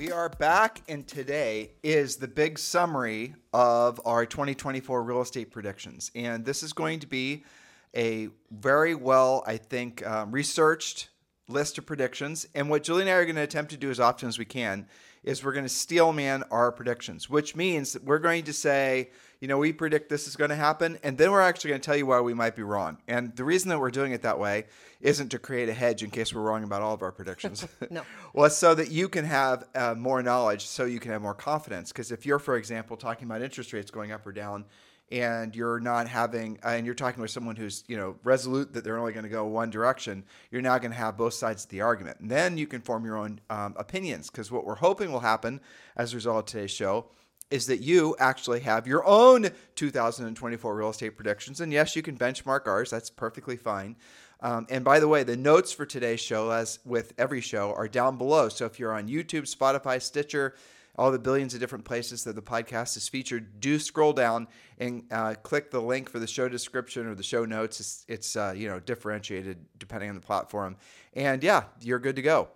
We are back, and today is the big summary of our 2024 real estate predictions. And this is going to be a very well, I think, um, researched list of predictions. And what Julie and I are going to attempt to do as often as we can is we're going to steel man our predictions, which means that we're going to say, you know, we predict this is going to happen, and then we're actually going to tell you why we might be wrong. And the reason that we're doing it that way isn't to create a hedge in case we're wrong about all of our predictions. no. well, it's so that you can have uh, more knowledge, so you can have more confidence. Because if you're, for example, talking about interest rates going up or down, and you're not having uh, and you're talking with someone who's you know resolute that they're only going to go one direction you're now going to have both sides of the argument and then you can form your own um, opinions because what we're hoping will happen as a result of today's show is that you actually have your own 2024 real estate predictions and yes you can benchmark ours that's perfectly fine um, and by the way, the notes for today's show, as with every show, are down below. So if you're on YouTube, Spotify, Stitcher, all the billions of different places that the podcast is featured, do scroll down and uh, click the link for the show description or the show notes. It's, it's uh, you know differentiated depending on the platform, and yeah, you're good to go.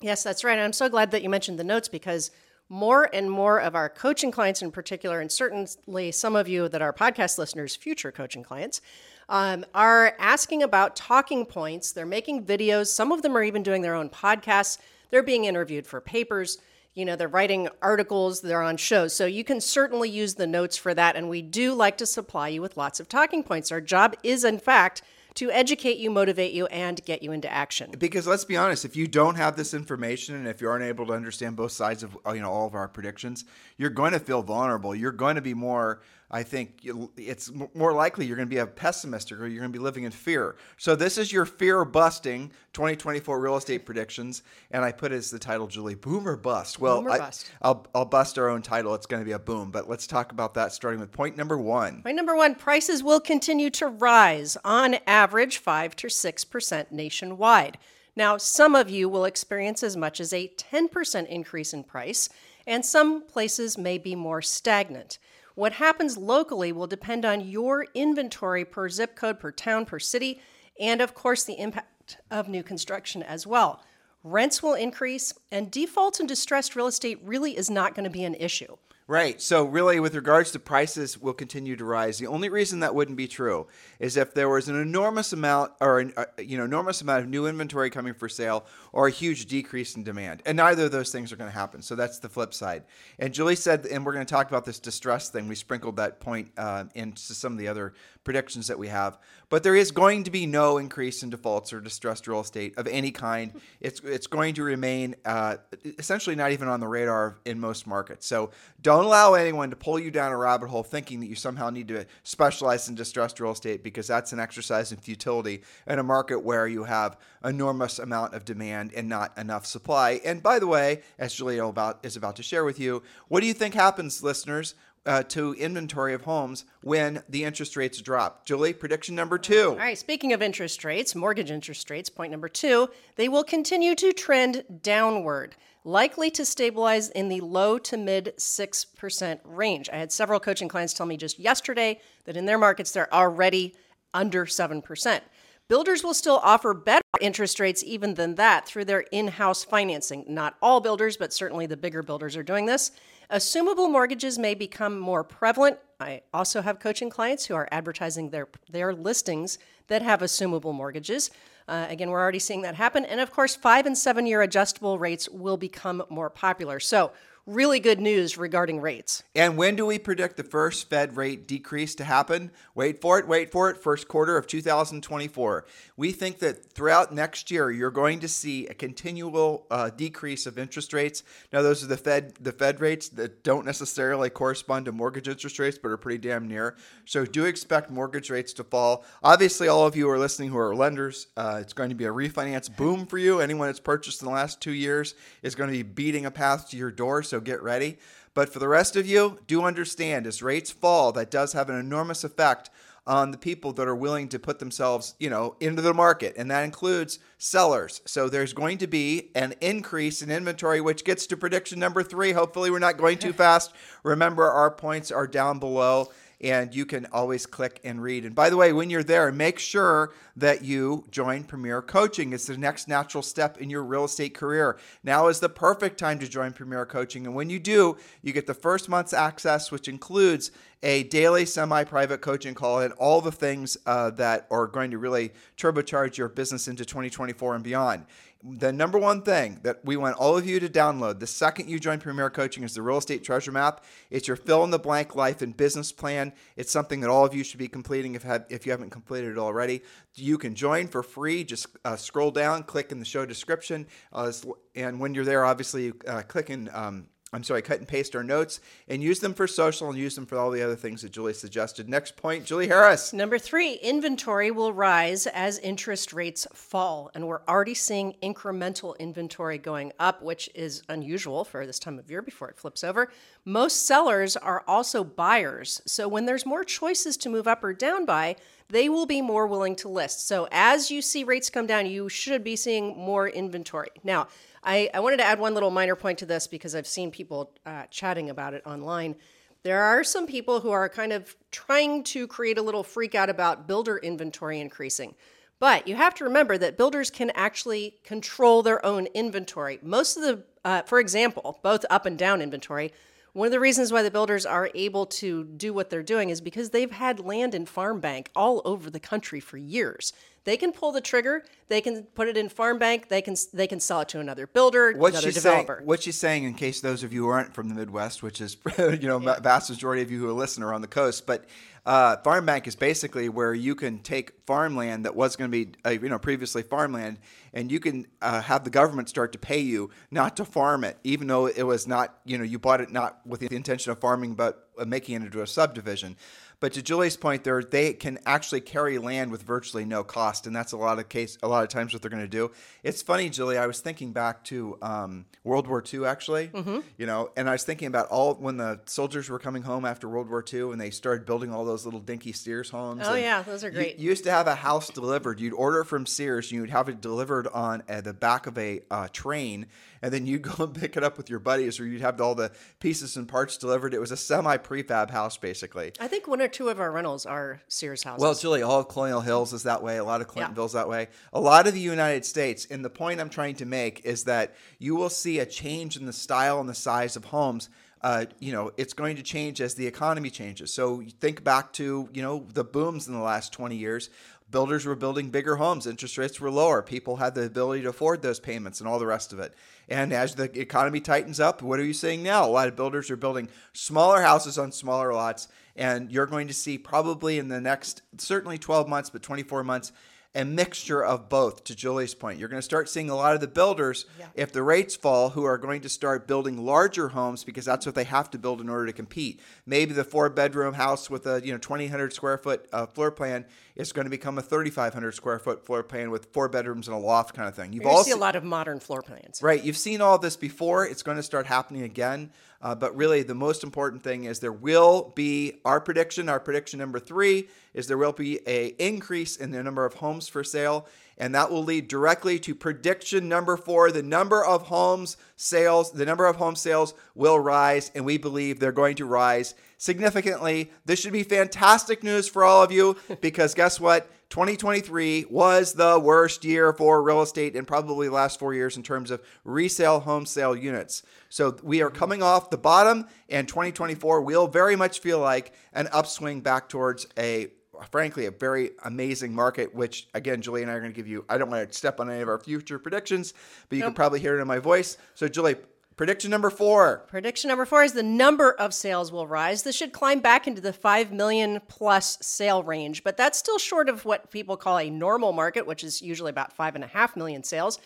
Yes, that's right. And I'm so glad that you mentioned the notes because more and more of our coaching clients in particular, and certainly some of you that are podcast listeners, future coaching clients, um, are asking about talking points. They're making videos. Some of them are even doing their own podcasts. They're being interviewed for papers. You know, they're writing articles, they're on shows. So you can certainly use the notes for that. And we do like to supply you with lots of talking points. Our job is, in fact, to educate you, motivate you, and get you into action. Because let's be honest, if you don't have this information and if you aren't able to understand both sides of you know all of our predictions, you're going to feel vulnerable. You're going to be more I think it's more likely you're going to be a pessimist or you're going to be living in fear. So this is your fear busting 2024 real estate predictions, and I put as the title, Julie, boom or bust. Well, or bust. I, will I'll bust our own title. It's going to be a boom, but let's talk about that. Starting with point number one. Point number one: prices will continue to rise on average five to six percent nationwide. Now, some of you will experience as much as a 10% increase in price, and some places may be more stagnant. What happens locally will depend on your inventory per zip code, per town, per city, and of course the impact of new construction as well. Rents will increase, and default and distressed real estate really is not going to be an issue. Right. So really, with regards to prices, will continue to rise. The only reason that wouldn't be true is if there was an enormous amount, or an, uh, you know, enormous amount of new inventory coming for sale, or a huge decrease in demand. And neither of those things are going to happen. So that's the flip side. And Julie said, and we're going to talk about this distress thing. We sprinkled that point uh, into some of the other predictions that we have. But there is going to be no increase in defaults or distressed real estate of any kind. It's it's going to remain uh, essentially not even on the radar in most markets. So don't allow anyone to pull you down a rabbit hole thinking that you somehow need to specialize in distressed real estate because that's an exercise in futility in a market where you have enormous amount of demand and not enough supply. And by the way, as Julia about is about to share with you, what do you think happens, listeners, uh, to inventory of homes when the interest rates drop. Julie, prediction number two. All right, speaking of interest rates, mortgage interest rates, point number two, they will continue to trend downward, likely to stabilize in the low to mid 6% range. I had several coaching clients tell me just yesterday that in their markets they're already under 7%. Builders will still offer better interest rates even than that through their in house financing. Not all builders, but certainly the bigger builders are doing this. Assumable mortgages may become more prevalent. I also have coaching clients who are advertising their, their listings that have assumable mortgages. Uh, again, we're already seeing that happen. And of course, five and seven year adjustable rates will become more popular. So, really good news regarding rates. And when do we predict the first Fed rate decrease to happen? Wait for it, wait for it, first quarter of 2024. We think that throughout next year you're going to see a continual uh, decrease of interest rates. Now those are the Fed the Fed rates that don't necessarily correspond to mortgage interest rates but are pretty damn near. So do expect mortgage rates to fall. Obviously all of you who are listening who are lenders, uh, it's going to be a refinance boom for you. Anyone that's purchased in the last 2 years is going to be beating a path to your door. So so get ready. But for the rest of you, do understand as rates fall, that does have an enormous effect on the people that are willing to put themselves, you know, into the market, and that includes sellers. So there's going to be an increase in inventory, which gets to prediction number three. Hopefully, we're not going too fast. Remember, our points are down below and you can always click and read. And by the way, when you're there, make sure that you join Premier Coaching. It's the next natural step in your real estate career. Now is the perfect time to join Premier Coaching. And when you do, you get the first month's access, which includes a daily semi private coaching call and all the things uh, that are going to really turbocharge your business into 2024 and beyond the number one thing that we want all of you to download the second you join Premier Coaching is the Real Estate Treasure Map. It's your fill in the blank life and business plan. It's something that all of you should be completing if, have, if you haven't completed it already. You can join for free. Just uh, scroll down, click in the show description, uh, and when you're there, obviously, uh, click in. Um, I'm sorry, cut and paste our notes and use them for social and use them for all the other things that Julie suggested. Next point, Julie Harris. Number three, inventory will rise as interest rates fall. And we're already seeing incremental inventory going up, which is unusual for this time of year before it flips over. Most sellers are also buyers. So when there's more choices to move up or down by, they will be more willing to list. So as you see rates come down, you should be seeing more inventory. Now, I, I wanted to add one little minor point to this because I've seen people uh, chatting about it online. There are some people who are kind of trying to create a little freak out about builder inventory increasing. But you have to remember that builders can actually control their own inventory. Most of the, uh, for example, both up and down inventory, one of the reasons why the builders are able to do what they're doing is because they've had land in farm bank all over the country for years. They can pull the trigger. They can put it in farm bank. They can they can sell it to another builder, what another she's developer. Saying, what she's saying, in case those of you who aren't from the Midwest, which is you know yeah. vast majority of you who are listening are on the coast, but uh, farm bank is basically where you can take farmland that was going to be uh, you know previously farmland, and you can uh, have the government start to pay you not to farm it, even though it was not you know you bought it not with the intention of farming, but uh, making it into a subdivision. But to Julie's point, there they can actually carry land with virtually no cost, and that's a lot of case a lot of times what they're going to do. It's funny, Julie. I was thinking back to um, World War II, actually. Mm-hmm. You know, and I was thinking about all when the soldiers were coming home after World War II, and they started building all those little dinky Sears homes. Oh yeah, those are great. You, you, used to have a house delivered. You'd order from Sears, and you'd have it delivered on uh, the back of a uh, train and then you'd go and pick it up with your buddies, or you'd have all the pieces and parts delivered. It was a semi prefab house, basically. I think one or two of our rentals are Sears houses. Well, Julie, all of Colonial Hills is that way. A lot of Clintonville's yeah. that way. A lot of the United States. And the point I'm trying to make is that you will see a change in the style and the size of homes. Uh, you know, it's going to change as the economy changes. So think back to, you know, the booms in the last 20 years builders were building bigger homes interest rates were lower people had the ability to afford those payments and all the rest of it and as the economy tightens up what are you seeing now a lot of builders are building smaller houses on smaller lots and you're going to see probably in the next certainly 12 months but 24 months a mixture of both to julie's point you're going to start seeing a lot of the builders yeah. if the rates fall who are going to start building larger homes because that's what they have to build in order to compete maybe the four bedroom house with a you know 2000 square foot uh, floor plan is going to become a 3,500 square foot floor plan with four bedrooms and a loft kind of thing. You've all see a lot of modern floor plans, right? You've seen all this before. It's going to start happening again. Uh, but really, the most important thing is there will be our prediction. Our prediction number three is there will be a increase in the number of homes for sale and that will lead directly to prediction number four. The number of homes sales, the number of home sales will rise, and we believe they're going to rise significantly. This should be fantastic news for all of you because guess what? 2023 was the worst year for real estate in probably the last four years in terms of resale home sale units. So we are mm-hmm. coming off the bottom, and 2024 will very much feel like an upswing back towards a frankly, a very amazing market, which again, Julie and I are going to give you. I don't want to step on any of our future predictions, but you nope. can probably hear it in my voice. So, Julie, prediction number four. Prediction number four is the number of sales will rise. This should climb back into the 5 million plus sale range, but that's still short of what people call a normal market, which is usually about 5.5 million sales.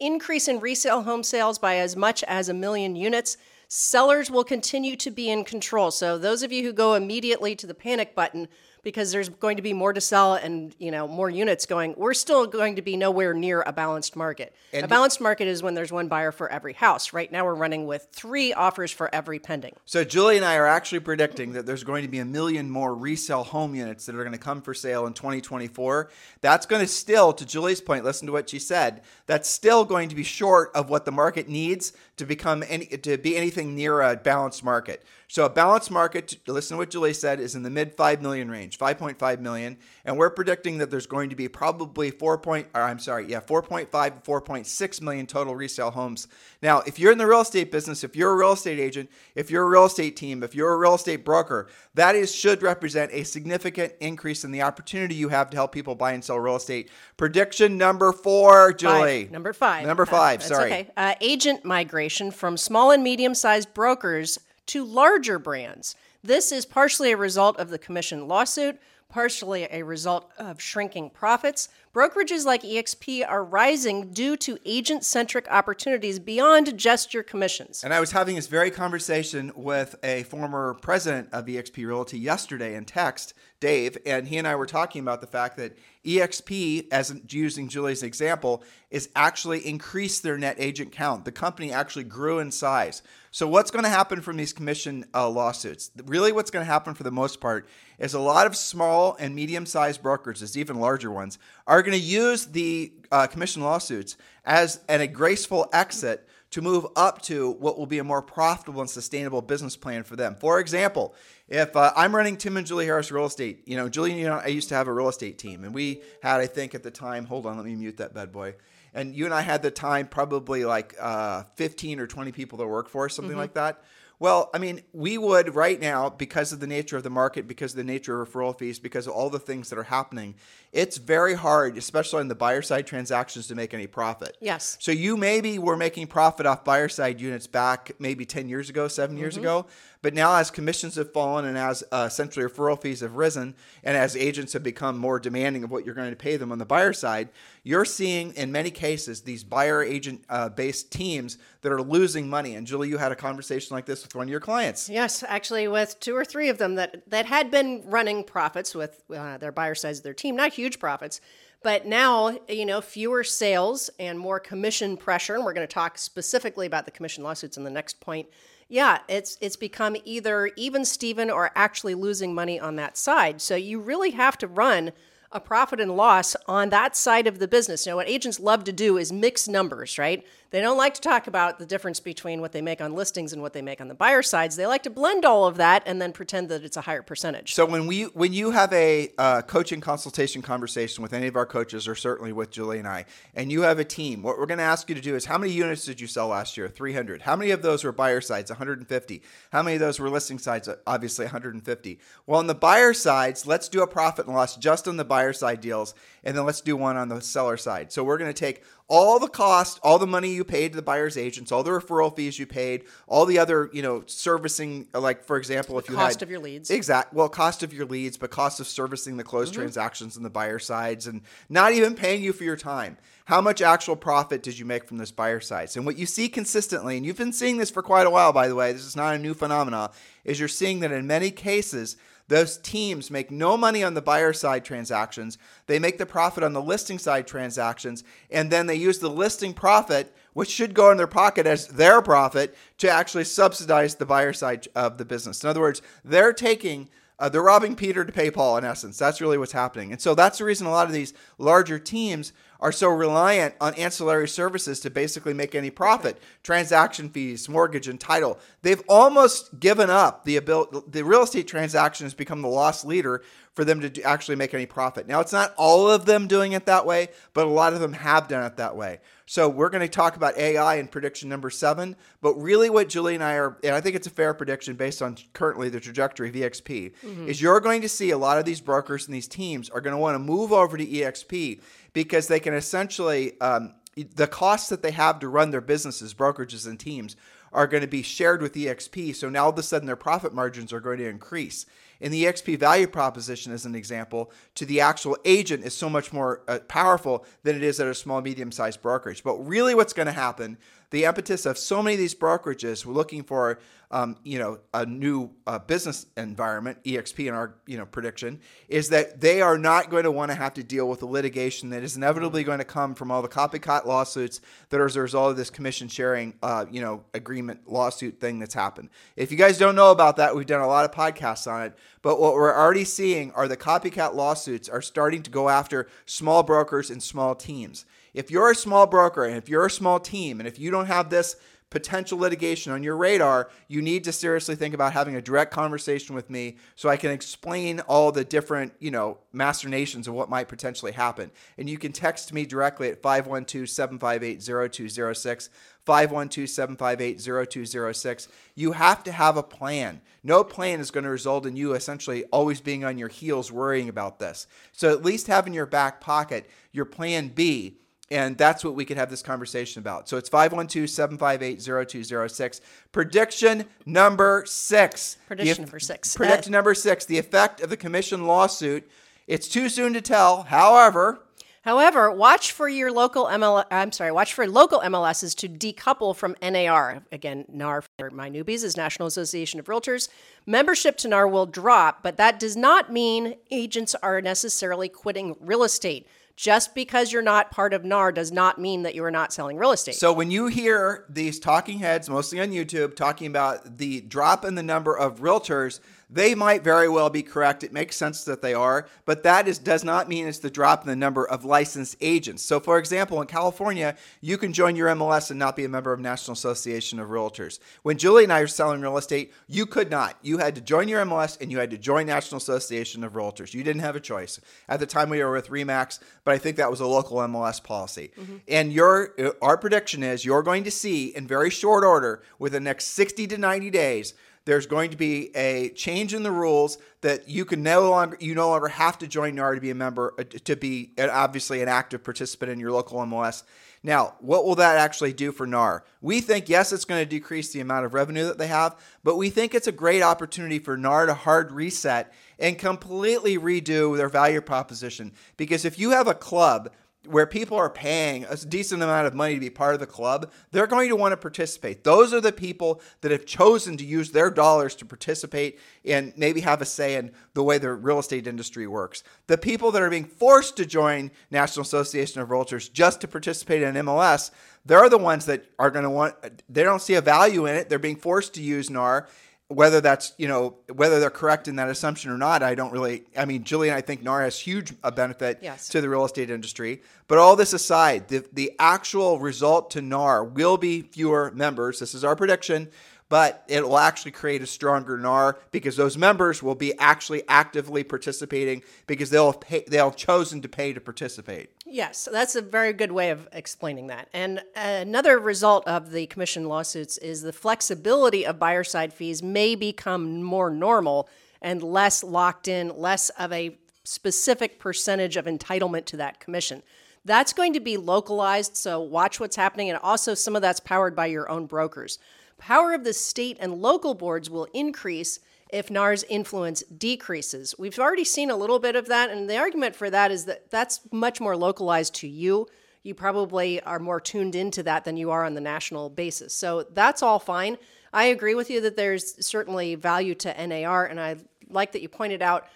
Increase in resale home sales by as much as a million units. Sellers will continue to be in control. So, those of you who go immediately to the panic button because there's going to be more to sell and you know more units going we're still going to be nowhere near a balanced market And a balanced market is when there's one buyer for every house right now we're running with three offers for every pending So Julie and I are actually predicting that there's going to be a million more resale home units that are going to come for sale in 2024. That's going to still, to Julie's point, listen to what she said. That's still going to be short of what the market needs to become any to be anything near a balanced market. So a balanced market, listen to what Julie said, is in the mid 5 million range, 5.5 million, and we're predicting that there's going to be probably 4. Point, or I'm sorry, yeah, 4.5 to 4.6 million total resale homes. Now, if you're in the real estate business, if you're a real estate agent, if you're a real estate team, if you're a real estate broker, that is should represent a significant increase in the opportunity you have to help people buy and sell real estate. Prediction number 4, Julie. Five. Number five. Number Uh, 5, that's sorry. Okay. Uh, agent migration from small and medium sized brokers to larger brands. This is partially a result of the commission lawsuit, partially a result of shrinking profits. Brokerages like EXP are rising due to agent centric opportunities beyond just your commissions. And I was having this very conversation with a former president of EXP Realty yesterday in text, Dave, and he and I were talking about the fact that EXP, as using Julie's example, is actually increased their net agent count. The company actually grew in size. So what's going to happen from these commission uh, lawsuits? Really, what's going to happen for the most part is a lot of small and medium-sized brokerages, even larger ones, are going to use the uh, commission lawsuits as an, a graceful exit to move up to what will be a more profitable and sustainable business plan for them. For example, if uh, I'm running Tim and Julie Harris Real Estate, you know, Julie, you know, I used to have a real estate team, and we had, I think, at the time, hold on, let me mute that bad boy. And you and I had the time probably like uh, 15 or 20 people to work for something like that. Well, I mean, we would right now, because of the nature of the market, because of the nature of referral fees, because of all the things that are happening, it's very hard, especially on the buyer side transactions, to make any profit. Yes. So you maybe were making profit off buyer side units back maybe 10 years ago, 7 years ago. But now, as commissions have fallen and as uh, essentially referral fees have risen, and as agents have become more demanding of what you're going to pay them on the buyer side, you're seeing in many cases these buyer agent uh, based teams that are losing money. And Julie, you had a conversation like this with one of your clients. Yes, actually, with two or three of them that that had been running profits with uh, their buyer sides of their team, not huge profits, but now you know fewer sales and more commission pressure. And we're going to talk specifically about the commission lawsuits in the next point. Yeah, it's it's become either even Steven or actually losing money on that side. So you really have to run a profit and loss on that side of the business. Know, what agents love to do is mix numbers, right? They don't like to talk about the difference between what they make on listings and what they make on the buyer sides. They like to blend all of that and then pretend that it's a higher percentage. So when we when you have a uh, coaching consultation conversation with any of our coaches, or certainly with Julie and I, and you have a team, what we're going to ask you to do is how many units did you sell last year? 300. How many of those were buyer sides? 150. How many of those were listing sides? Obviously 150. Well, on the buyer sides, let's do a profit and loss just on the buyer side deals, and then let's do one on the seller side. So we're going to take all the cost, all the money you paid to the buyer's agents, all the referral fees you paid, all the other, you know, servicing, like for example, if you like cost had of your leads. exact, well, cost of your leads, but cost of servicing the closed Mm-hmm. transactions on the buyer sides, and not even paying you for your time. How much actual profit did you make from this buyer sides? And what you see consistently, and you've been seeing this for quite a while, by the way, this is not a new phenomena, is you're seeing that in many cases those teams make no money on the buyer side transactions. They make the profit on the listing side transactions, and then they use the listing profit, which should go in their pocket as their profit, to actually subsidize the buyer side of the business. In other words, they're taking uh, they're robbing Peter to pay Paul, in essence. That's really what's happening. And so that's the reason a lot of these larger teams are so reliant on ancillary services to basically make any profit transaction fees, mortgage, and title. They've almost given up the ability, the real estate transaction has become the lost leader for them to do, actually make any profit. Now, it's not all of them doing it that way, but a lot of them have done it that way. So we're going to talk about AI in prediction number seven. But really, what Julie and I are, and I think it's a fair prediction based on currently the trajectory of EXP, mm-hmm. is you're going to see a lot of these brokers and these teams are going to want to move over to EXP because they can essentially um, the costs that they have to run their businesses, brokerages, and teams are going to be shared with EXP. So now all of a sudden their profit margins are going to increase. And the EXP value proposition, as an example, to the actual agent is so much more uh, powerful than it is at a small, medium sized brokerage. But really, what's going to happen the impetus of so many of these brokerages were looking for um, you know a new uh, business environment exp in our you know prediction is that they are not going to want to have to deal with the litigation that is inevitably going to come from all the copycat lawsuits that are as a result of this commission sharing uh, you know agreement lawsuit thing that's happened. If you guys don't know about that we've done a lot of podcasts on it but what we're already seeing are the copycat lawsuits are starting to go after small brokers and small teams. If you're a small broker and if you're a small team and if you don't have this potential litigation on your radar, you need to seriously think about having a direct conversation with me so I can explain all the different, you know, machinations of what might potentially happen. And you can text me directly at 512-758-0206, 512-758-0206. You have to have a plan. No plan is going to result in you essentially always being on your heels worrying about this. So at least have in your back pocket your plan B and that's what we could have this conversation about. So it's 512 758 0206. Prediction number six. Prediction number six. Prediction number six. The effect of the commission lawsuit. It's too soon to tell. However, However, watch for your local ML. I'm sorry, watch for local MLSs to decouple from NAR. Again, NAR for my newbies is National Association of Realtors. Membership to NAR will drop, but that does not mean agents are necessarily quitting real estate just because you're not part of NAR does not mean that you are not selling real estate. So when you hear these talking heads, mostly on YouTube, talking about the drop in the number of realtors they might very well be correct. It makes sense that they are, but that is does not mean it's the drop in the number of licensed agents. So, for example, in California, you can join your MLS and not be a member of National Association of Realtors. When Julie and I were selling real estate, you could not. You had to join your MLS and you had to join National Association of Realtors. You didn't have a choice. At the time, we were with Remax, but I think that was a local MLS policy. Mm-hmm. And your our prediction is you're going to see in very short order, within the next 60 to 90 days there's going to be a change in the rules that you can no longer you no longer have to join NAR to be a member uh, to be obviously an active participant in your local MLS. Now, what will that actually do for NAR? We think yes, it's going to decrease the amount of revenue that they have, but we think it's a great opportunity for NAR to hard reset and completely redo their value proposition because if you have a club where people are paying a decent amount of money to be part of the club, they're going to want to participate. Those are the people that have chosen to use their dollars to participate and maybe have a say in the way the real estate industry works. The people that are being forced to join National Association of Realtors just to participate in MLS, they're the ones that are going to want, they don't see a value in it. They're being forced to use NAR whether that's you know whether they're correct in that assumption or not, I don't really. I mean, Julian, I think NAR has huge a benefit yes. to the real estate industry. But all this aside, the the actual result to NAR will be fewer members. This is our prediction but it will actually create a stronger NAR because those members will be actually actively participating because they'll pay, they'll have chosen to pay to participate. Yes, that's a very good way of explaining that. And another result of the commission lawsuits is the flexibility of buyer side fees may become more normal and less locked in, less of a specific percentage of entitlement to that commission. That's going to be localized, so watch what's happening. And also, some of that's powered by your own brokers. Power of the state and local boards will increase if NAR's influence decreases. We've already seen a little bit of that, and the argument for that is that that's much more localized to you. You probably are more tuned into that than you are on the national basis. So that's all fine. I agree with you that there's certainly value to NAR, and I like that you pointed out,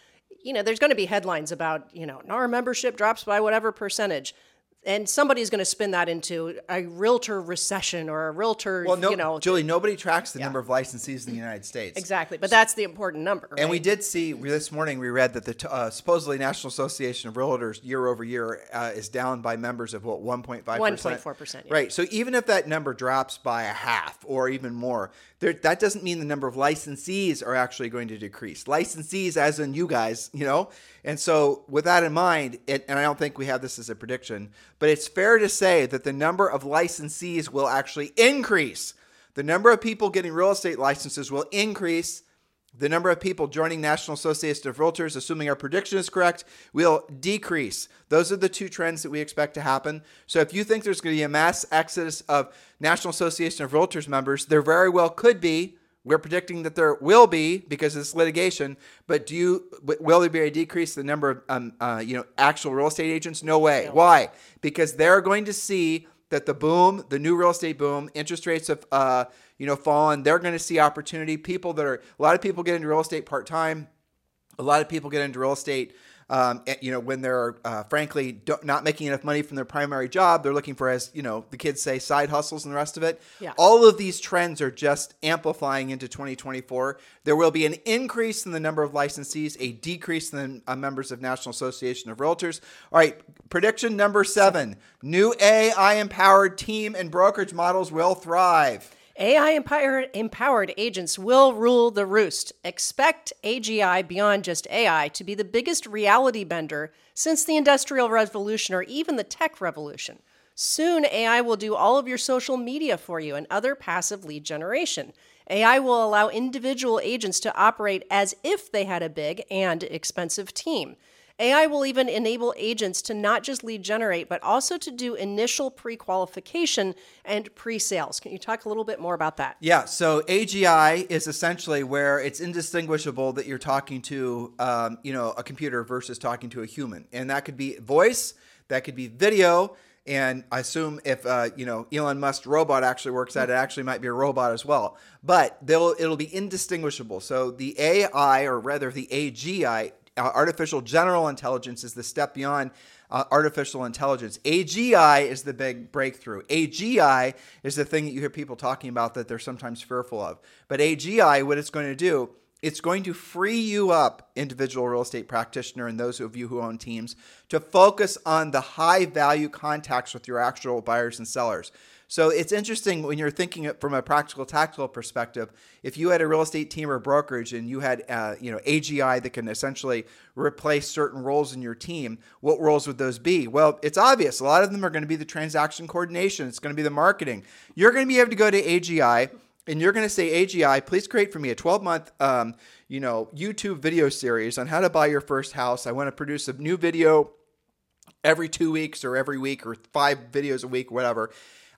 you know, there's going to be headlines about, you know, NAR membership drops by whatever percentage and somebody's going to spin that into a realtor recession or a realtor, well, no, you know. Julie, nobody tracks the yeah. number of licensees in the United States. Exactly, but so, that's the important number. Right? And we did see this morning. We read that the uh, supposedly National Association of Realtors year over year uh, is down by members of what 1.5 1.4 percent. Right. So even if that number drops by a half or even more, there, that doesn't mean the number of licensees are actually going to decrease. Licensees, as in you guys, you know. And so, with that in mind, it, and I don't think we have this as a prediction, but it's fair to say that the number of licensees will actually increase. The number of people getting real estate licenses will increase. The number of people joining National Association of Realtors, assuming our prediction is correct, will decrease. Those are the two trends that we expect to happen. So if you think there's going to be a mass exodus of National Association of Realtors members, there very well could be We're predicting that there will be because of this litigation. But do you will there be a decrease in the number of um, uh, you know actual real estate agents? No way. Why? Because they're going to see that the boom, the new real estate boom, interest rates have uh, you know fallen. They're going to see opportunity. People that are a lot of people get into real estate part time. A lot of people get into real estate um, you know, when they're uh, frankly not making enough money from their primary job, they're looking for, as you know, the kids say, side hustles and the rest of it. Yeah. All of these trends are just amplifying into 2024. There will be an increase in the number of licensees, a decrease in the uh, members of National Association of Realtors. All right, prediction number seven: new AI empowered team and brokerage models will thrive. AI empowered, agents will rule the roost. Expect AGI beyond just AI to be the biggest reality bender since the Industrial Revolution or even the tech revolution. Soon, AI will do all of your social media for you and other passive lead generation. AI will allow individual agents to operate as if they had a big and expensive team. AI will even enable agents to not just lead generate, but also to do initial pre qualification and pre sales. Can you talk a little bit more about that? Yeah, so AGI is essentially where it's indistinguishable that you're talking to, um, you know, a computer versus talking to a human, and that could be voice, that could be video, and I assume if uh, you know Elon Musk's robot actually works out, it actually might be a robot as well. But it'll be indistinguishable. So the AI, or rather the AGI, uh, artificial general intelligence is the step beyond uh, artificial intelligence. AGI is the big breakthrough. AGI is the thing that you hear people talking about that they're sometimes fearful of. But AGI, what it's going to do, it's going to free you up, individual real estate practitioner, and those of you who own teams, to focus on the high value contacts with your actual buyers and sellers. So it's interesting when you're thinking from a practical, tactical perspective. If you had a real estate team or brokerage and you had, uh, you know, AGI that can essentially replace certain roles in your team, what roles would those be? Well, it's obvious. A lot of them are going to be the transaction coordination. It's going to be the marketing. You're going to be able to go to AGI and you're going to say AGI, please create for me a 12 month, um, you know, YouTube video series on how to buy your first house. I want to produce a new video every two weeks or every week or five videos a week, whatever.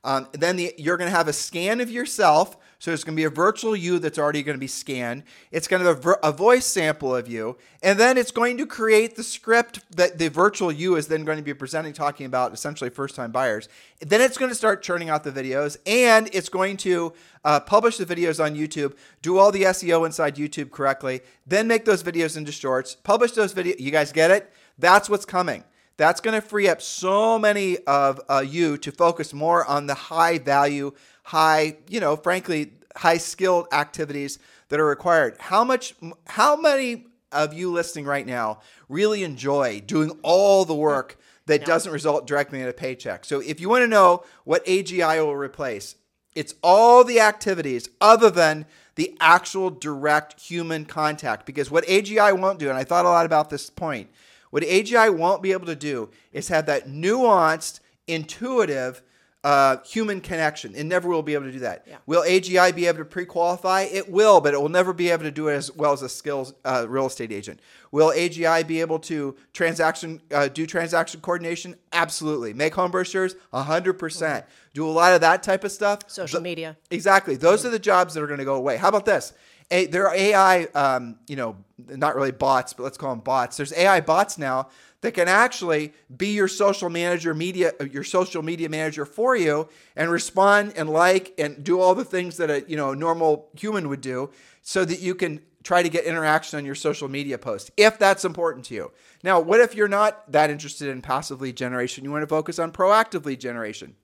Um, then the, you're going to have a scan of yourself. So there's going to be a virtual you that's already going to be scanned. It's going to have a, voice sample of you. And then it's going to create the script that the virtual you is then going to be presenting, talking about essentially first time buyers. Then it's going to start churning out the videos and it's going to uh, publish the videos on YouTube, do all the SEO inside YouTube correctly, then make those videos into shorts, publish those videos. You guys get it? That's what's coming. That's going to free up so many of uh, you to focus more on the high value, high, you know, frankly, high skilled activities that are required. How much, how many of you listening right now really enjoy doing all the work that yeah. doesn't result directly in a paycheck? So if you want to know what AGI will replace, it's all the activities other than the actual direct human contact. Because what AGI won't do, and I thought a lot about this point, what AGI won't be able to do is have that nuanced, intuitive uh, human connection. It never will be able to do that. Yeah. Will AGI be able to pre-qualify? It will, but it will never be able to do it as well as a skills uh, real estate agent. Will AGI be able to transaction uh, do transaction coordination? Absolutely. Make home brochures? 100%. percent Do a lot of that type of stuff. Social media. Exactly. Those are the jobs that are going to go away. How about this? A, there are AI, um, you know, not really bots, but let's call them bots. There's AI bots now that can actually be your social manager, media, your social media manager for you, and respond and like and do all the things that a you know normal human would do, so that you can try to get interaction on your social media post if that's important to you. Now, what if you're not that interested in passive lead generation? You want to focus on proactive lead generation.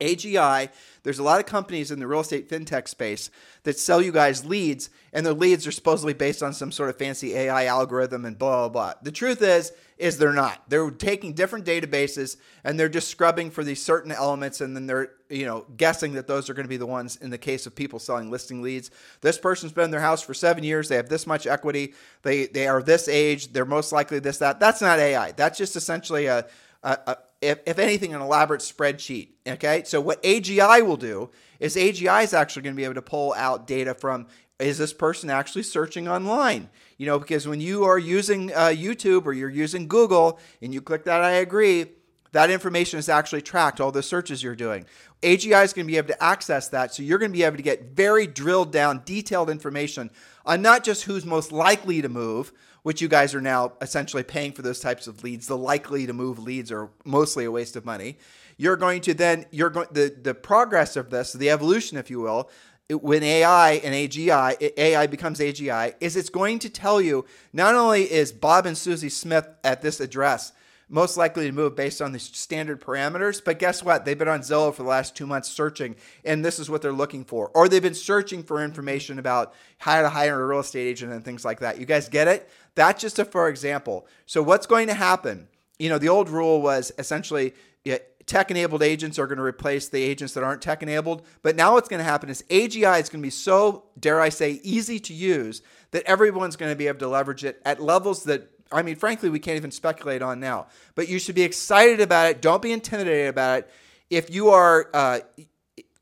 AGI, there's a lot of companies in the real estate fintech space that sell you guys leads, and their leads are supposedly based on some sort of fancy AI algorithm and blah, blah, blah. The truth is, is they're not. They're taking different databases and they're just scrubbing for these certain elements, and then they're, you know, guessing that those are going to be the ones in the case of people selling listing leads. This person's been in their house for seven years, they have this much equity, they they are this age, they're most likely this, that. That's not AI. That's just essentially a a, a, if, if anything, an elaborate spreadsheet. Okay, so what AGI will do is AGI is actually going to be able to pull out data from is this person actually searching online? You know, because when you are using uh, YouTube or you're using Google and you click that I agree, that information is actually tracked, all the searches you're doing. AGI is going to be able to access that. So you're going to be able to get very drilled down, detailed information on not just who's most likely to move, which you guys are now essentially paying for those types of leads. The likely to move leads are mostly a waste of money. You're going to then, you're going, the, the progress of this, the evolution, if you will, when AI and AGI, AI becomes AGI, is it's going to tell you not only is Bob and Susie Smith at this address most likely to move based on the standard parameters, but guess what? They've been on Zillow for the last two months searching, and this is what they're looking for. Or they've been searching for information about how to hire a real estate agent and things like that. You guys get it? That's just a for example. So what's going to happen? You know, the old rule was essentially tech enabled agents are going to replace the agents that aren't tech enabled. But now what's going to happen is AGI is going to be so, dare I say, easy to use that everyone's going to be able to leverage it at levels that, I mean, frankly, we can't even speculate on now. But you should be excited about it. Don't be intimidated about it. If you are, uh,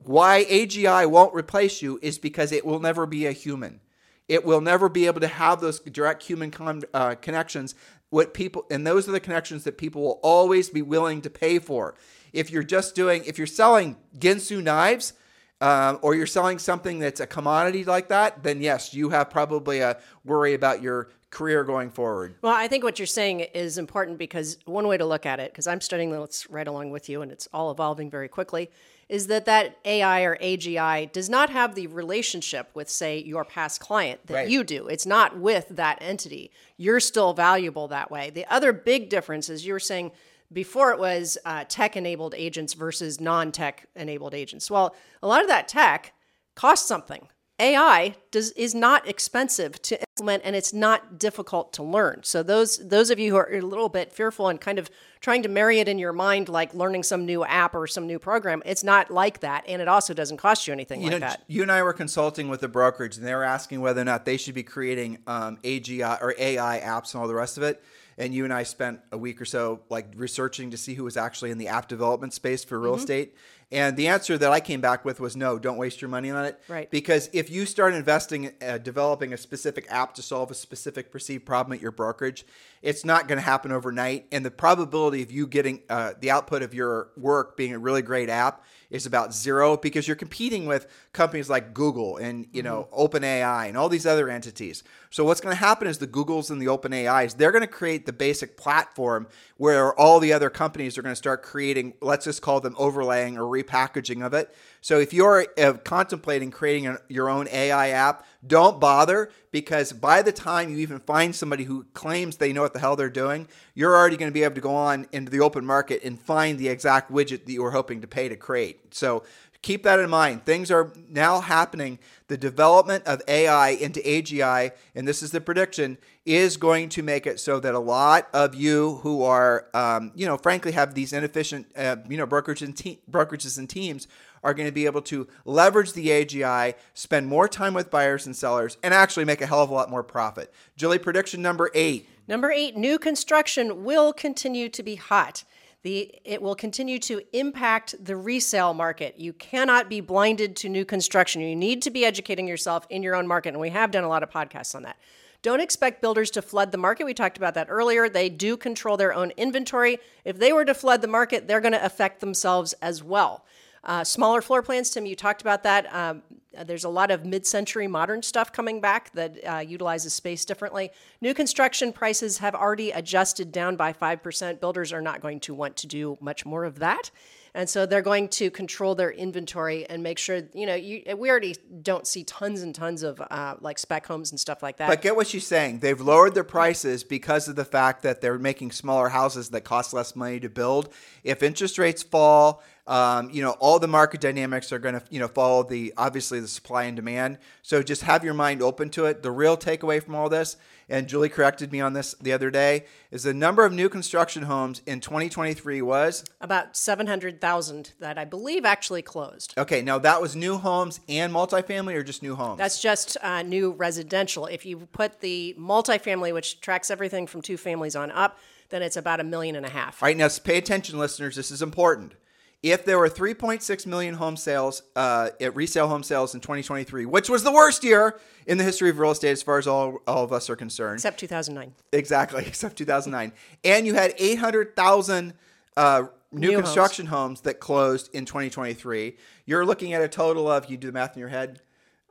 why AGI won't replace you is because it will never be a human. It will never be able to have those direct human con- uh, connections. What people and those are the connections that people will always be willing to pay for. If you're just doing, if you're selling Ginsu knives, um, or you're selling something that's a commodity like that, then yes, you have probably a worry about your career going forward. Well, I think what you're saying is important because one way to look at it, because I'm studying this right along with you, and it's all evolving very quickly, is that that AI or AGI does not have the relationship with, say, your past client that right. you do. It's not with that entity. You're still valuable that way. The other big difference is you were saying before it was uh, tech enabled agents versus non tech enabled agents. Well, a lot of that tech costs something. AI does is not expensive to implement and it's not difficult to learn. So those those of you who are a little bit fearful and kind of trying to marry it in your mind like learning some new app or some new program, it's not like that and it also doesn't cost you anything you like know, that. You and I were consulting with a brokerage and they were asking whether or not they should be creating um, AGI or AI apps and all the rest of it and you and I spent a week or so like researching to see who was actually in the app development space for real mm-hmm. estate. And the answer that I came back with was no, don't waste your money on it. Right. Because if you start investing, uh, developing a specific app to solve a specific perceived problem at your brokerage, it's not going to happen overnight. And the probability of you getting uh, the output of your work being a really great app is about zero because you're competing with companies like Google and you know mm-hmm. OpenAI and all these other entities. So what's going to happen is the Googles and the OpenAIs they're going to create the basic platform where all the other companies are going to start creating let's just call them overlaying or repackaging of it. So if you're uh, contemplating creating a, your own AI app, don't bother because by the time you even find somebody who claims they know what the hell they're doing, you're already going to be able to go on into the open market and find the exact widget that you were hoping to pay to create. So keep that in mind. Things are now happening. The development of AI into AGI, and this is the prediction, is going to make it so that a lot of you who are, um, you know, frankly, have these inefficient, uh, you know, brokerages and, te- brokerages and teams are going to be able to leverage the AGI, spend more time with buyers and sellers, and actually make a hell of a lot more profit. Julie, prediction number eight. Number eight, new construction will continue to be hot. The, it will continue to impact the resale market. You cannot be blinded to new construction. You need to be educating yourself in your own market. And we have done a lot of podcasts on that. Don't expect builders to flood the market. We talked about that earlier. They do control their own inventory. If they were to flood the market, they're going to affect themselves as well. Uh, smaller floor plans, Tim, you talked about that. Um, there's a lot of mid century modern stuff coming back that uh, utilizes space differently. New construction prices have already adjusted down by 5%. Builders are not going to want to do much more of that. And so they're going to control their inventory and make sure, you know, you, we already don't see tons and tons of uh, like spec homes and stuff like that. But get what she's saying. They've lowered their prices because of the fact that they're making smaller houses that cost less money to build. If interest rates fall, um, you know, all the market dynamics are going to, you know, follow the obviously the supply and demand. So just have your mind open to it. The real takeaway from all this, and Julie corrected me on this the other day, is the number of new construction homes in 2023 was about 700,000 that I believe actually closed. Okay, now that was new homes and multifamily, or just new homes? That's just uh, new residential. If you put the multifamily, which tracks everything from two families on up, then it's about a million and a half. All right, now pay attention, listeners. This is important if there were 3.6 million home sales uh, at resale home sales in 2023, which was the worst year in the history of real estate as far as all, all of us are concerned. Except 2009. Exactly, except 2009. and you had 800,000 uh, new, New homes. construction homes. that closed in 2023. You're looking at a total of you do the math in your head,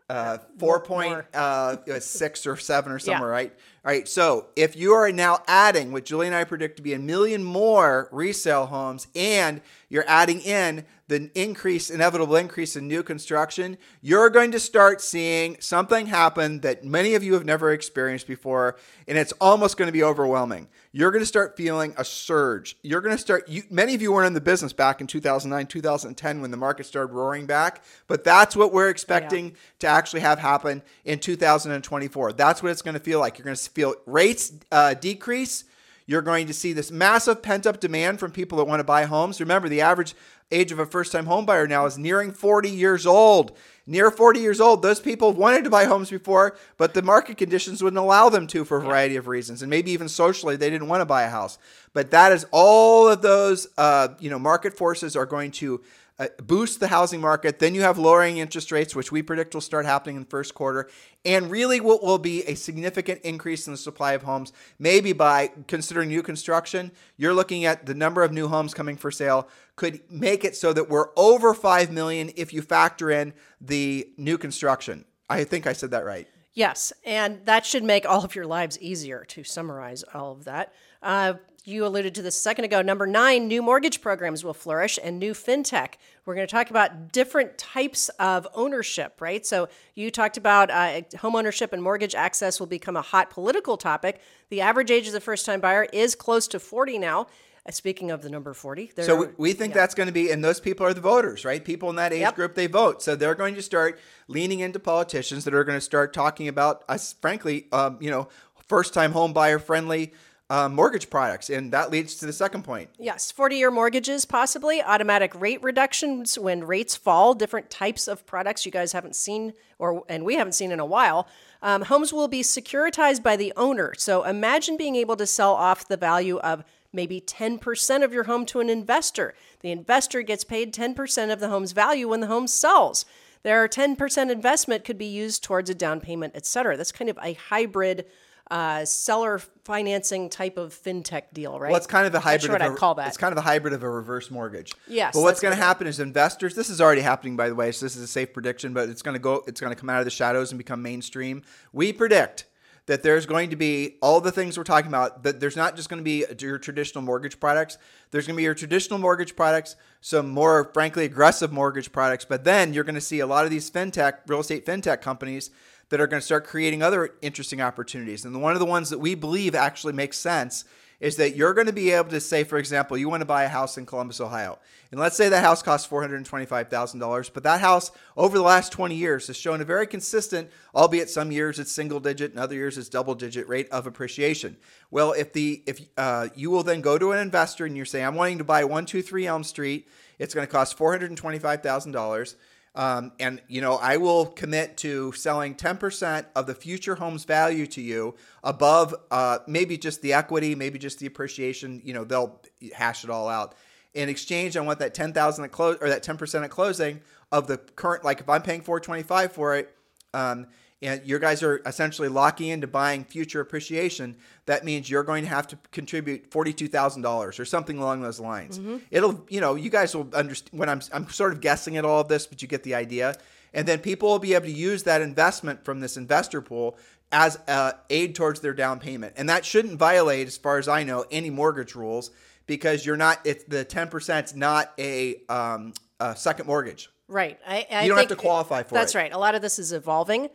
uh, four point uh, six or seven or somewhere, Yeah. right? All right. So if you are now adding what Julie and I predict to be a million more resale homes, and you're adding in the increase, inevitable increase in new construction, you're going to start seeing something happen that many of you have never experienced before, and it's almost going to be overwhelming. You're going to start feeling a surge. You're going to start. You, many of you weren't in the business back in 2009, 2010 when the market started roaring back, but that's what we're expecting to actually have happen in 2024. That's what it's going to feel like. You're going to feel rates uh, decrease. You're going to see this massive pent up demand from people that want to buy homes. Remember, the average age of a first time home buyer now is nearing 40 years old. Near 40 years old, those people wanted to buy homes before, but the market conditions wouldn't allow them to for a variety of reasons. And maybe even socially, they didn't want to buy a house. But that is all of those, uh, you know, market forces are going to uh, boost the housing market. Then you have lowering interest rates, which we predict will start happening in the first quarter. And really, what will be a significant increase in the supply of homes, maybe by considering new construction, you're looking at the number of new homes coming for sale could make it so that we're over 5 million if you factor in the new construction. I think I said that right. Yes, and that should make all of your lives easier to summarize all of that. Uh, you alluded to this a second ago. Number nine, new mortgage programs will flourish and new fintech. We're going to talk about different types of ownership, right? So you talked about uh, home ownership and mortgage access will become a hot political topic. The average age of the first time buyer is close to 40 now. Uh, Speaking of the number 40, So we, we think that's going to be, and those people are the voters, right? People in that age Yep. group, they vote. So they're going to start leaning into politicians that are going to start talking about us, frankly, um, you know, first time home buyer friendly uh, mortgage products. And that leads to the second point. Yes, 40 year mortgages, possibly, automatic rate reductions when rates fall, different types of products you guys haven't seen, or and we haven't seen in a while. Um, homes will be securitized by the owner. So imagine being able to sell off the value of maybe 10% of your home to an investor. The investor gets paid 10% of the home's value when the home sells. Their 10% investment could be used towards a down payment, et cetera. That's kind of a hybrid uh, seller financing type of fintech deal, right? Well, it's kind of a hybrid. sure of a, call that. It's kind of a hybrid of a reverse mortgage. Yes, But what's going to happen is investors. This is already happening, by the way. So this is a safe prediction, but it's going to go. It's going to come out of the shadows and become mainstream. We predict that there's going to be all the things we're talking about. That there's not just going to be your traditional mortgage products. There's going to be your traditional mortgage products, some more frankly aggressive mortgage products, but then you're going to see a lot of these fintech, real estate fintech companies that are going to start creating other interesting opportunities. And one of the ones that we believe actually makes sense is that you're going to be able to say, for example, you want to buy a house in Columbus, Ohio. And let's say that house costs $425,000, but that house over the last 20 years has shown a very consistent, albeit some years it's single digit and other years it's double digit rate of appreciation. Well, if the if uh, you will then go to an investor and you're saying, I'm wanting to buy 123 Elm Street, it's going to cost $425,000. Um, and you know, I will commit to selling 10% of the future home's value to you above uh, maybe just the equity, maybe just the appreciation. You know, they'll hash it all out. In exchange, I want that 10,000 at close or that 10% at closing of the current. Like if I'm paying 425 for it, um, and your guys are essentially locking into buying future appreciation, that means you're going to have to contribute forty-two thousand dollars or something along those lines. It'll, you know, you guys will understand when I'm I'm sort of guessing at all of this, but you get the idea. And then people will be able to use that investment from this investor pool as uh, aid towards their down payment, and that shouldn't violate, as far as I know, any mortgage rules because you're not. It's the ten percent is not a, um, a second mortgage. Right. I, I You don't have to qualify for That's it. That's right. A lot of this is evolving.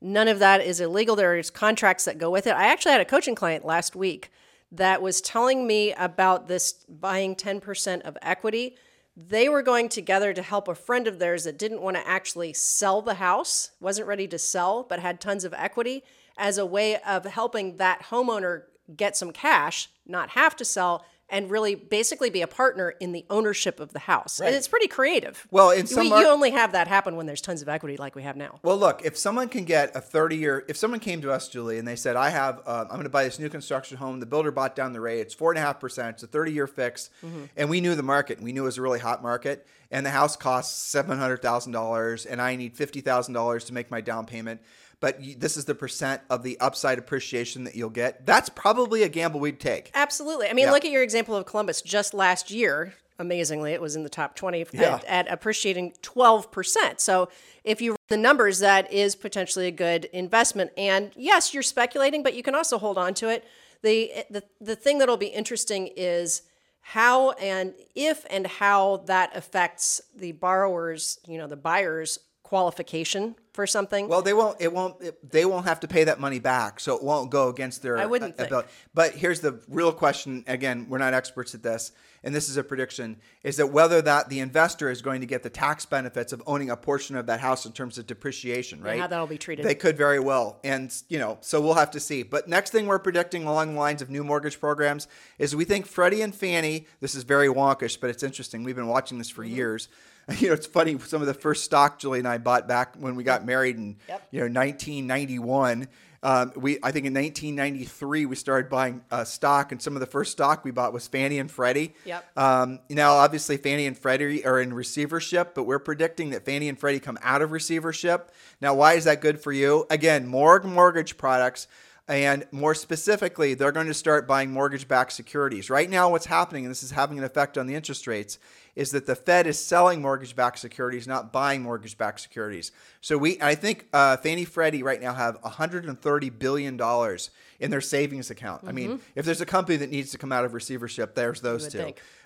None of that is illegal. There's contracts that go with it. I actually had a coaching client last week that was telling me about this buying 10% of equity. They were going together to help a friend of theirs that didn't want to actually sell the house, wasn't ready to sell, but had tons of equity as a way of helping that homeowner get some cash, not have to sell, and really basically be a partner in the ownership of the house. And it's pretty creative. Well, in some we, you only have that happen when there's tons of equity like we have now. Well, look, if someone can get a 30 year, if someone came to us, Julie, and they said, I have, uh, I'm going to buy this new construction home, the builder bought down the rate, it's 4.5%, it's a 30 year fix, and we knew the market, we knew it was a really hot market, and the house costs $700,000, and I need $50,000 to make my down payment. But you, this is the percent of the upside appreciation that you'll get. That's probably a gamble we'd take. Absolutely. I mean, Yeah. look at your example of Columbus just last year. amazingly, it was in the top 20 Yeah. at, at appreciating 12%. So if you the numbers, that is potentially a good investment. And yes, you're speculating, but you can also hold on to it. The, the, the thing that'll be interesting is how and if and how that affects the borrower's, you know, the buyer's qualification for something. Well, they won't. It won't. It, they won't have to pay that money back, so it won't go against their. I wouldn't think. ability. But here's the real question. Again, we're not experts at this, and this is a prediction: is that whether that the investor is going to get the tax benefits of owning a portion of that house in terms of depreciation, right? how that'll be treated. They could very well, and you know, so we'll have to see. But next thing we're predicting along the lines of new mortgage programs is we think Freddie and Fannie. This is very wonkish, but it's interesting. We've been watching this for Mm-hmm. years. You know, it's funny. Some of the first stock Julie and I bought back when we got married in Yep. you know 1991. Um, we I think in 1993 we started buying uh, stock, and some of the first stock we bought was Fannie and Freddie. Yep. Um, now, obviously, Fannie and Freddie are in receivership, but we're predicting that Fannie and Freddie come out of receivership. Now, why is that good for you? Again, more mortgage products. And more specifically, they're going to start buying mortgage backed securities. Right now, what's happening, and this is having an effect on the interest rates, is that the Fed is selling mortgage backed securities, not buying mortgage backed securities. So we, I think uh, Fannie Freddie right now have 130 billion dollars in their savings account. I mean, if there's a company that needs to come out of receivership, there's those two.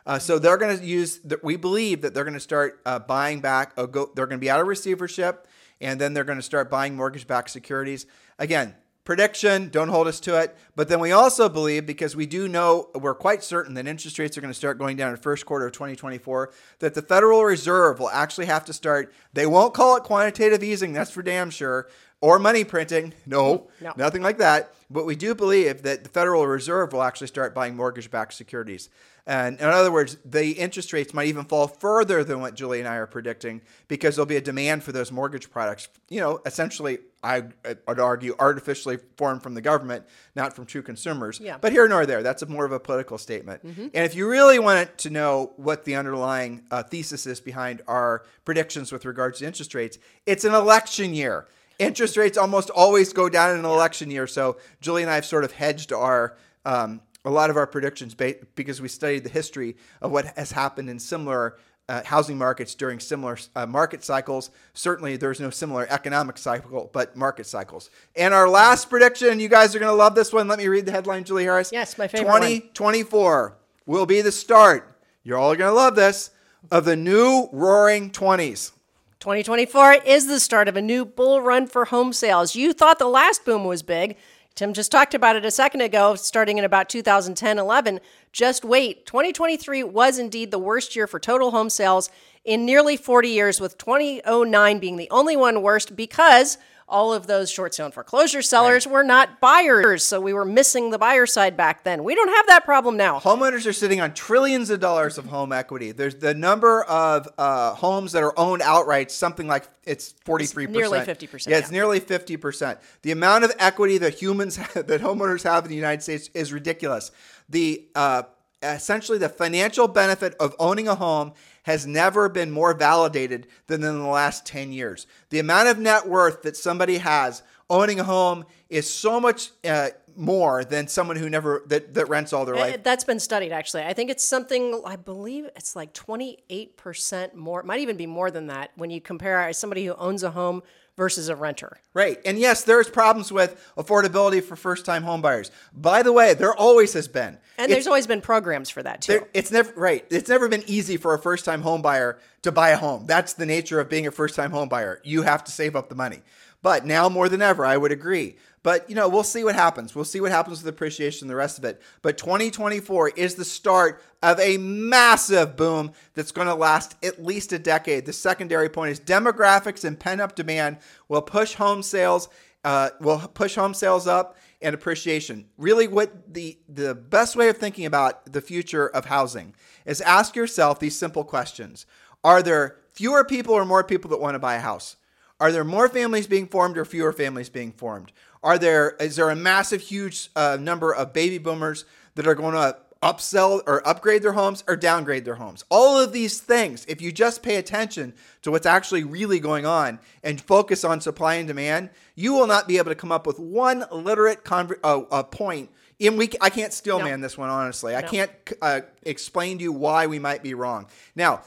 Uh, so they're going to use. The, we believe that they're going to start uh, buying back. Uh, go, they're going to be out of receivership, and then they're going to start buying mortgage-backed securities. Again, prediction. Don't hold us to it. But then we also believe, because we do know, we're quite certain that interest rates are going to start going down in the first quarter of 2024. That the Federal Reserve will actually have to start. They won't call it quantitative easing. That's for damn sure. Or money printing. No, No. nothing like that. But we do believe that the Federal Reserve will actually start buying mortgage backed securities. And in other words, the interest rates might even fall further than what Julie and I are predicting because there'll be a demand for those mortgage products. You know, essentially, I would argue artificially formed from the government, not from true consumers. Yeah. But here nor there. That's a more of a political statement. And if you really want to know what the underlying uh, thesis is behind our predictions with regards to interest rates, it's an election year. Interest rates almost always go down in an election year. So Julie and I have sort of hedged our um, a lot of our predictions ba- because we studied the history of what has happened in similar uh, housing markets during similar uh, market cycles. Certainly, there's no similar economic cycle, but market cycles. And our last prediction, you guys are going to love this one. Let me read the headline, Julie Harris. Yes, my favorite one. 2024 will be the start. You're all going to love this of the new roaring 20s. 2024 is the start of a new bull run for home sales. You thought the last boom was big. Tim just talked about it a second ago, starting in about 2010 11. Just wait. 2023 was indeed the worst year for total home sales in nearly 40 years, with 2009 being the only one worst because all of those short sale and foreclosure sellers were not buyers. So we were missing the buyer side back then. We don't have that problem now. Homeowners are sitting on trillions of dollars of home equity. There's the number of uh, homes that are owned outright, something like it's 43%. nearly 50%, Yeah, it's yeah. nearly 50%. The amount of equity that humans, that homeowners have in the United States is ridiculous. The uh, essentially the financial benefit of owning a home has never been more validated than in the last 10 years. The amount of net worth that somebody has owning a home is so much uh, more than someone who never that, that rents all their life. Uh, That's been studied actually. I think it's something I believe it's like 28% more. It might even be more than that when you compare somebody who owns a home versus a renter. Right. And yes, there's problems with affordability for first time homebuyers. By the way, there always has been. And It's- there's always been programs for that too. there, it's never right. It's never been easy for a first time homebuyer to buy a home. That's the nature of being a first time homebuyer. You have to save up the money. But now more than ever, I would agree. But you know, we'll see what happens. We'll see what happens with appreciation and the rest of it. But 2024 is the start of a massive boom that's going to last at least a decade. The secondary point is demographics and pent up demand will push home sales, uh, will push home sales up and appreciation. Really, what the the best way of thinking about the future of housing is ask yourself these simple questions: Are there fewer people or more people that want to buy a house? Are there more families being formed or fewer families being formed? Are there is there a massive, huge uh, number of baby boomers that are going to upsell or upgrade their homes or downgrade their homes? All of these things, if you just pay attention to what's actually really going on and focus on supply and demand, you will not be able to come up with one literate conver- uh, uh, point And we, I can't still man this one honestly. I can't uh, explain to you why we might be wrong. Now,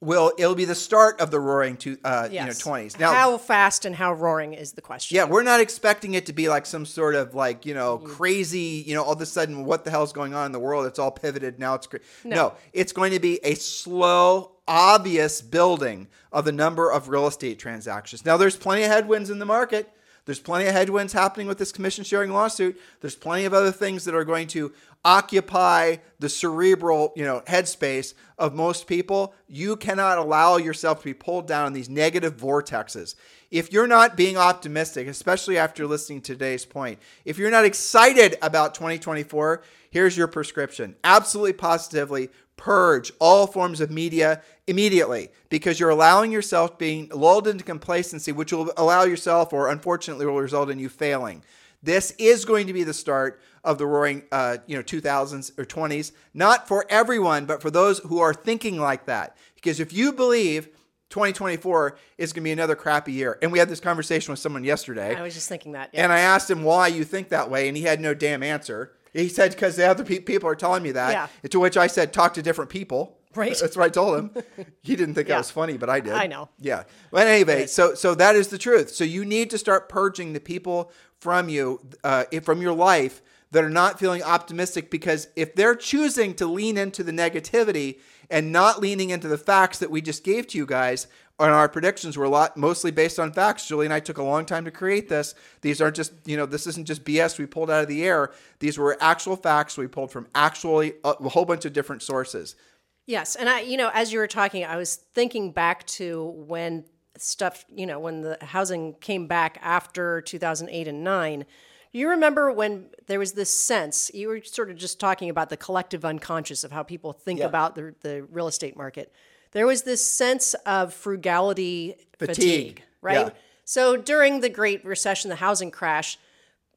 will it'll be the start of the roaring to uh, you know twenties. Now, how fast and how roaring is the question? yeah, we're not expecting it to be like some sort of like you know crazy. You know, all of a sudden, what the hell's going on in the world? It's all pivoted now. It's cra- no. It's going to be a slow, obvious building of the number of real estate transactions. Now, there's plenty of headwinds in the market. There's plenty of headwinds happening with this commission sharing lawsuit. There's plenty of other things that are going to occupy the cerebral, you know, headspace of most people. You cannot allow yourself to be pulled down in these negative vortexes. If you're not being optimistic, especially after listening to today's point, if you're not excited about 2024, here's your prescription. Absolutely positively purge all forms of media immediately because you're allowing yourself being lulled into complacency, which will allow yourself, or unfortunately, will result in you failing. This is going to be the start of the roaring, uh, you know, 2000s or 20s. Not for everyone, but for those who are thinking like that. Because if you believe 2024 is going to be another crappy year, and we had this conversation with someone yesterday, I was just thinking that. Yeah. and I asked him why you think that way, and he had no damn answer. He said because the other pe- people are telling me that. Yeah. To which I said, talk to different people. Right. That's what I told him. He didn't think Yeah. that was funny, but I did. I know. Yeah. But anyway, so so that is the truth. So you need to start purging the people from you, uh, from your life that are not feeling optimistic because if they're choosing to lean into the negativity and not leaning into the facts that we just gave to you guys, and our predictions were a lot mostly based on facts. Julie and I took a long time to create this. These aren't just, you know, this isn't just BS we pulled out of the air. These were actual facts we pulled from actually a, a whole bunch of different sources. Yes, and I, you know, as you were talking, I was thinking back to when stuff, you know, when the housing came back after 2008 and 9. You remember when there was this sense, you were sort of just talking about the collective unconscious of how people think Yeah. about the, the real estate market. There was this sense of frugality fatigue, Fatigue, right? yeah. So during the Great Recession, the housing crash,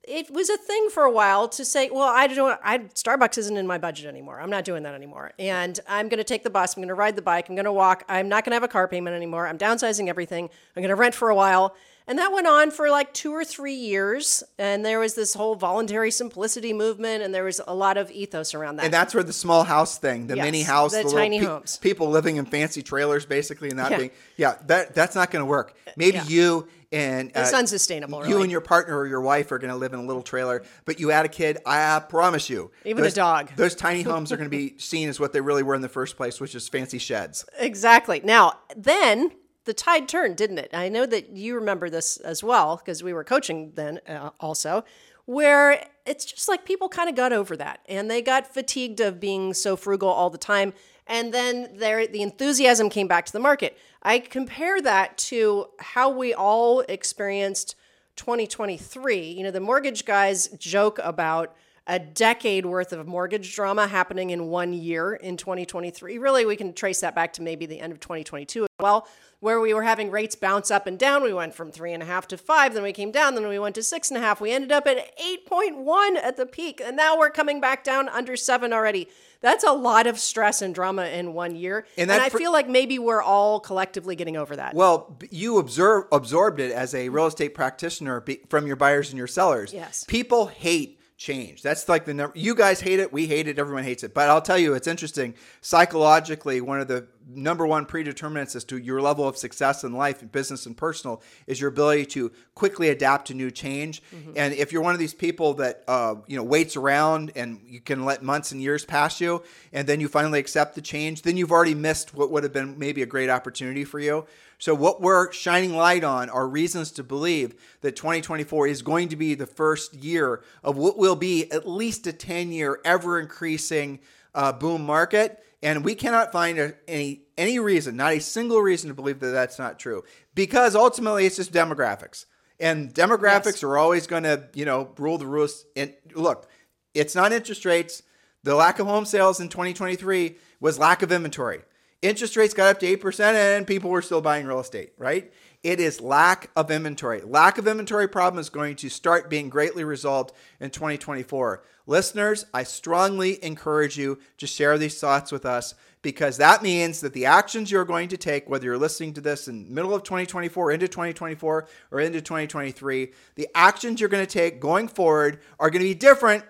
it was a thing for a while to say, well, I don't, I Starbucks isn't in my budget anymore. I'm not doing that anymore. And I'm going to take the bus. I'm going to ride the bike. I'm going to walk. I'm not going to have a car payment anymore. I'm downsizing everything. I'm going to rent for a while. And that went on for like two or three years. And there was this whole voluntary simplicity movement, and there was a lot of ethos around that. And that's where the small house thing, the Yes, mini house, the little tiny homes. people living in fancy trailers, basically, and not Yeah. being, yeah, that that's not going to work. Maybe Yeah. you and uh, It's unsustainable, You really. and your partner or your wife are going to live in a little trailer, but you add a kid. I promise you, Even a dog. Those tiny homes are going to be seen as what they really were in the first place, which is fancy sheds. Exactly. Now, then the tide turned, didn't it? I know that you remember this as well because we were coaching then uh, also, where it's just like people kind of got over that and they got fatigued of being so frugal all the time. And then there, the enthusiasm came back to the market. I compare that to how we all experienced 2023. You know, the mortgage guys joke about a decade worth of mortgage drama happening in one year in 2023. Really, we can trace that back to maybe the end of 2022 as well, where we were having rates bounce up and down. We went from three and a half to five, then we came down, then we went to six and a half. We ended up at 8.1 at the peak, and now we're coming back down under seven already. That's a lot of stress and drama in one year. And And, I feel like maybe we're all collectively getting over that. Well, you observe absorbed it as a real estate practitioner be, from your buyers and your sellers. Yes. People hate change. That's like the number. You guys hate it. We hate it. Everyone hates it. But I'll tell you, it's interesting. Psychologically, one of the number one predeterminants as to your level of success in life, business and personal, is your ability to quickly adapt to new change. And if you're one of these people that uh, you know waits around and you can let months and years pass you, and then you finally accept the change, then you've already missed what would have been maybe a great opportunity for you. So, what we're shining light on are reasons to believe that 2024 is going to be the first year of what will be at least a 10 year, ever increasing uh, boom market. And we cannot find a, any any reason, not a single reason to believe that that's not true, because ultimately it's just demographics, and demographics Yes. are always going to you know rule the roost. And look, it's not interest rates. The lack of home sales in 2023 was lack of inventory. Interest rates got up to 8% and people were still buying real estate, right? It is lack of inventory. Lack of inventory problem is going to start being greatly resolved in 2024. Listeners, I strongly encourage you to share these thoughts with us because that means that the actions you're going to take, whether you're listening to this in middle of 2024, into 2024, or into 2023, the actions you're going to take going forward are going to be different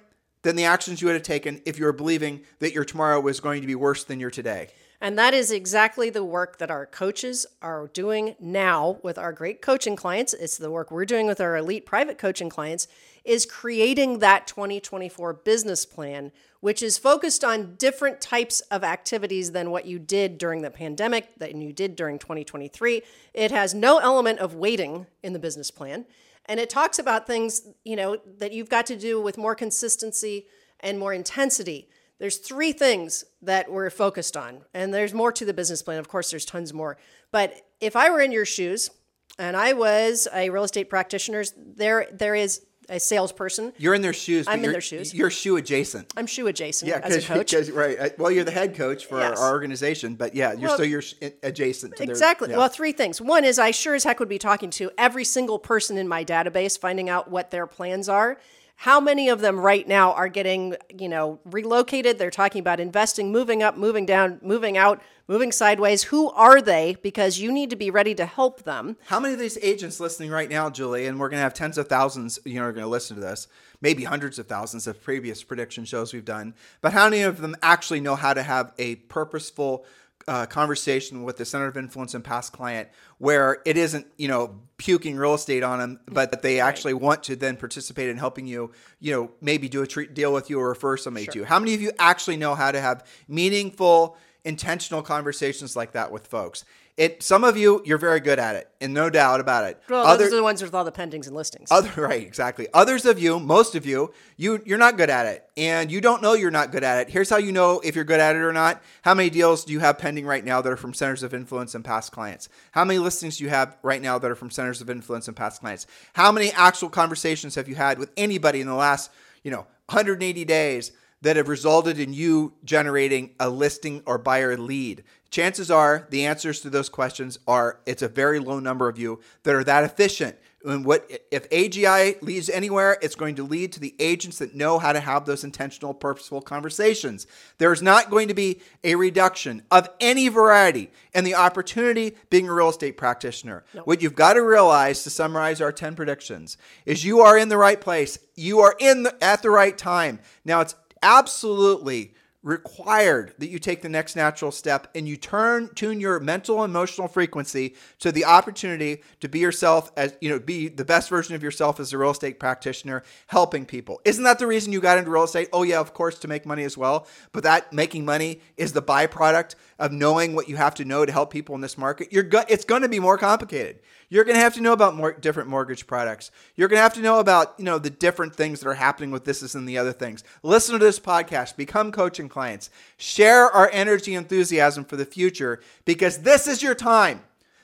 than the actions you would have taken if you were believing that your tomorrow was going to be worse than your today. And that is exactly the work that our coaches are doing now with our great coaching clients. It's the work we're doing with our elite private coaching clients is creating that 2024 business plan, which is focused on different types of activities than what you did during the pandemic, than you did during 2023. It has no element of waiting in the business plan. And it talks about things, you know, that you've got to do with more consistency and more intensity there's three things that we're focused on, and there's more to the business plan. Of course, there's tons more. But if I were in your shoes and I was a real estate practitioner, there there is a salesperson. You're in their shoes. I'm in their shoes. You're shoe adjacent. I'm shoe adjacent Yeah, as a because coach. right. Uh, well, you're the head coach for Yes. our organization, but yeah, you're Well, so you're adjacent to their Exactly. yeah. Well, three things. One is I sure as heck would be talking to every single person in my database, finding out what their plans are. How many of them right now are getting, you know, relocated? They're talking about investing, moving up, moving down, moving out, moving sideways. Who are they? Because you need to be ready to help them. How many of these agents listening right now, Julie, and we're going to have tens of thousands, you know, are going to listen to this, maybe hundreds of thousands of previous prediction shows we've done, but how many of them actually know how to have a purposeful uh, conversation with the center of influence and past client where it isn't, you know, puking real estate on them, but that they actually want to then participate in helping you, you know, maybe do a treat deal with you or refer somebody to you. How many of you actually know how to have meaningful, intentional conversations like that with folks? It some of you you're very good at it, and no doubt about it. Well, Other- those are the ones with all the pendings and listings. other right, exactly. Others of you, most of you, you you're not good at it, and you don't know you're not good at it. Here's how you know if you're good at it or not. How many deals do you have pending right now that are from centers of influence and past clients? How many listings do you have right now that are from centers of influence and past clients? How many actual conversations have you had with anybody in the last, you know, 180 days that have resulted in you generating a listing or buyer lead? Chances are the answers to those questions are it's a very low number of you that are that efficient. And what if AGI leads anywhere, it's going to lead to the agents that know how to have those intentional, purposeful conversations. There's not going to be a reduction of any variety in the opportunity being a real estate practitioner. What you've got to realize to summarize our 10 predictions is you are in the right place. You are in the, at the right time. Now it's absolutely required that you take the next natural step and you turn tune your mental emotional frequency to the opportunity to be yourself as you know be the best version of yourself as a real estate practitioner helping people. Isn't that the reason you got into real estate? Oh yeah of course to make money as well. But that making money is the byproduct of knowing what you have to know to help people in this market. You're go- it's going to be more complicated. You're going to have to know about more different mortgage products. You're going to have to know about, you know, the different things that are happening with this, and the other things. Listen to this podcast, become coaching clients, share our energy enthusiasm for the future because this is your time.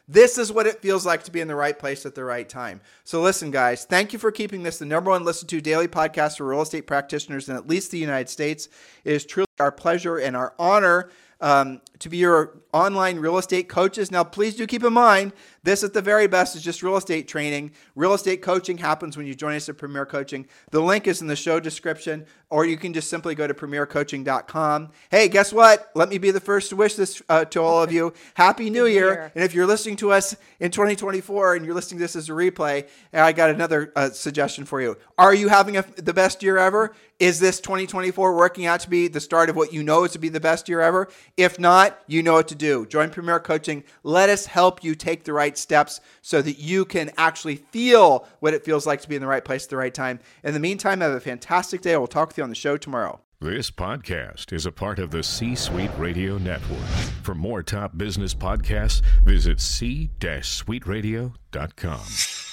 This is what it feels like to be in the right place at the right time. So, listen, guys, thank you for keeping this the number one listened to daily podcast for real estate practitioners in at least the United States. It is truly our pleasure and our honor um, to be your online real estate coaches. Now, please do keep in mind this at the very best is just real estate training. Real estate coaching happens when you join us at Premier Coaching. The link is in the show description, or you can just simply go to premiercoaching.com. Hey, guess what? Let me be the first to wish this uh, to all of you. Happy New Year. Year. And if you're listening to us in 2024 and you're listening to this as a replay, I got another uh, suggestion for you. Are you having a, the best year ever? Is this 2024 working out to be the start of what you know is to be the best year ever? If not, you know what to do. Join Premier Coaching. Let us help you take the right steps so that you can actually feel what it feels like to be in the right place at the right time. In the meantime, have a fantastic day. We'll talk with you on the show tomorrow. This podcast is a part of the C Suite Radio Network. For more top business podcasts, visit c-suiteradio.com.